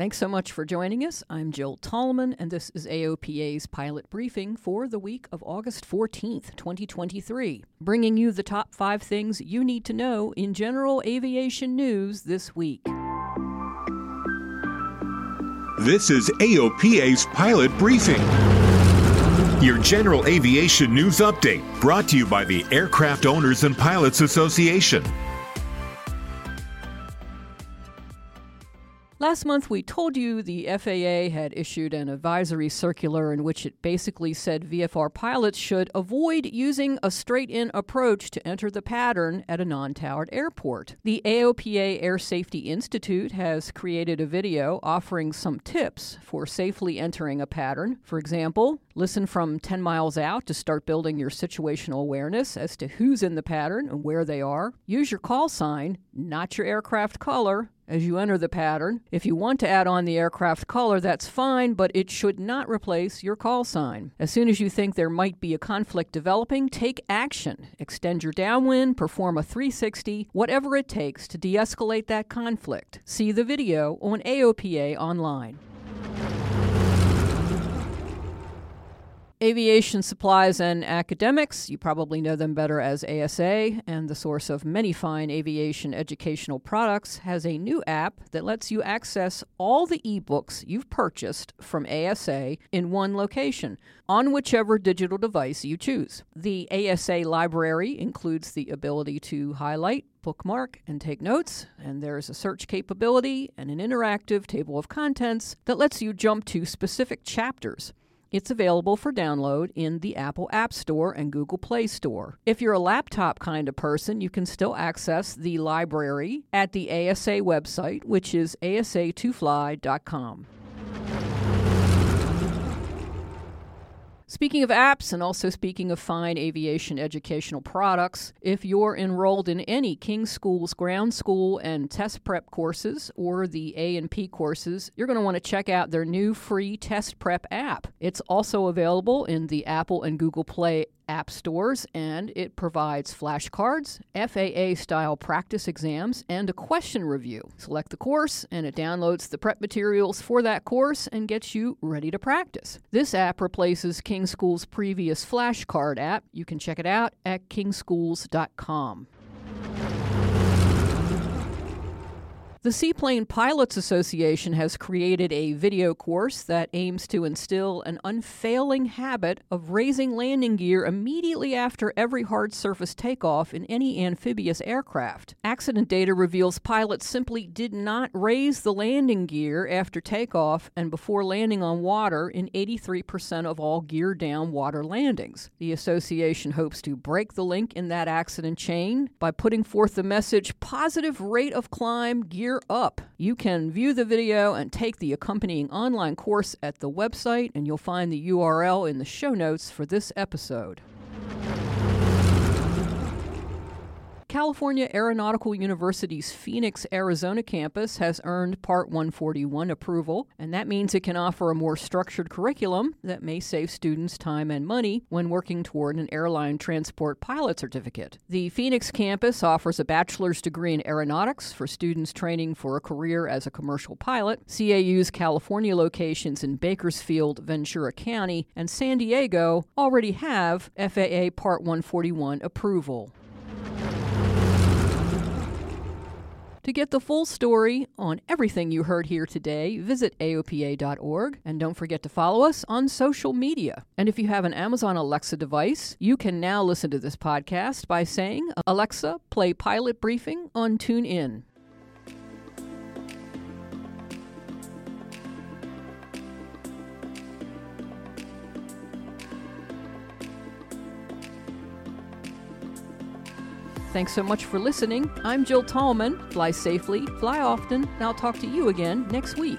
Thanks so much for joining us. I'm Jill Tallman, and this is AOPA's pilot briefing for the week of August 14th, 2023, bringing you the top five things you need to know in general aviation news this week. This is AOPA's pilot briefing. Your general aviation news update brought to you by the Aircraft Owners and Pilots Association. Last month, we told you the FAA had issued an advisory circular in which it basically said VFR pilots should avoid using a straight in approach to enter the pattern at a non towered airport. The AOPA Air Safety Institute has created a video offering some tips for safely entering a pattern. For example, listen from 10 miles out to start building your situational awareness as to who's in the pattern and where they are. Use your call sign, not your aircraft color as you enter the pattern. If you want to add on the aircraft color, that's fine, but it should not replace your call sign. As soon as you think there might be a conflict developing, take action. Extend your downwind, perform a 360, whatever it takes to de escalate that conflict. See the video on AOPA online. Aviation Supplies and Academics, you probably know them better as ASA, and the source of many fine aviation educational products, has a new app that lets you access all the ebooks you've purchased from ASA in one location on whichever digital device you choose. The ASA library includes the ability to highlight, bookmark, and take notes, and there's a search capability and an interactive table of contents that lets you jump to specific chapters. It's available for download in the Apple App Store and Google Play Store. If you're a laptop kind of person, you can still access the library at the ASA website, which is asa2fly.com. Speaking of apps and also speaking of fine aviation educational products, if you're enrolled in any King School's ground school and test prep courses or the A&P courses, you're going to want to check out their new free test prep app. It's also available in the Apple and Google Play app stores, and it provides flashcards, FAA style practice exams, and a question review. Select the course, and it downloads the prep materials for that course and gets you ready to practice. This app replaces King School's previous flashcard app. You can check it out at kingschools.com. The Seaplane Pilots Association has created a video course that aims to instill an unfailing habit of raising landing gear immediately after every hard surface takeoff in any amphibious aircraft. Accident data reveals pilots simply did not raise the landing gear after takeoff and before landing on water in 83% of all gear down water landings. The association hopes to break the link in that accident chain by putting forth the message positive rate of climb gear Gear Up. You can view the video and take the accompanying online course at the website, and you'll find the URL in the show notes for this episode. California Aeronautical University's Phoenix, Arizona campus has earned Part 141 approval, and that means it can offer a more structured curriculum that may save students time and money when working toward an airline transport pilot certificate. The Phoenix campus offers a bachelor's degree in aeronautics for students training for a career as a commercial pilot. CAU's California locations in Bakersfield, Ventura County, and San Diego already have FAA Part 141 approval. To get the full story on everything you heard here today, visit AOPA.org and don't forget to follow us on social media. And if you have an Amazon Alexa device, you can now listen to this podcast by saying, Alexa, play Pilot Briefing on TuneIn. Thanks so much for listening. I'm Jill Tallman. Fly safely, fly often, and I'll talk to you again next week.